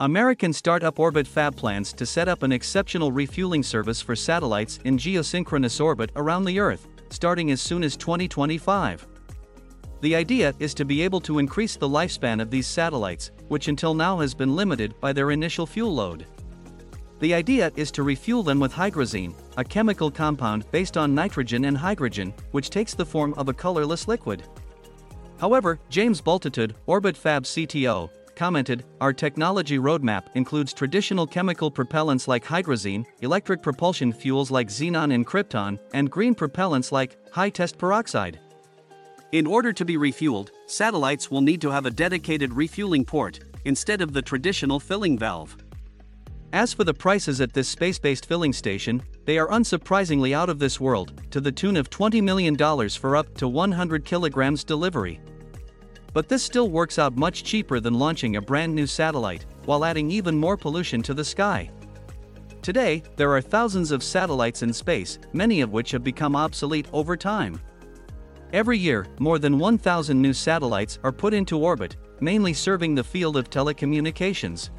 American startup Orbit Fab plans to set up an exceptional refueling service for satellites in geosynchronous orbit around the Earth, starting as soon as 2025. The idea is to be able to increase the lifespan of these satellites, which until now has been limited by their initial fuel load. The idea is to refuel them with hydrazine, a chemical compound based on nitrogen and hydrogen, which takes the form of a colorless liquid. However, James Bultitude, Orbit Fab CTO, commented, Our technology roadmap includes traditional chemical propellants like hydrazine, electric propulsion fuels like xenon and krypton, and green propellants like high test peroxide. In order to be refueled, satellites will need to have a dedicated refueling port, instead of the traditional filling valve. As for the prices at this space based filling station, they are unsurprisingly out of this world, to the tune of $20 million for up to 100 kilograms delivery. But this still works out much cheaper than launching a brand new satellite, while adding even more pollution to the sky. Today, there are thousands of satellites in space, many of which have become obsolete over time. Every year, more than 1,000 new satellites are put into orbit, mainly serving the field of telecommunications.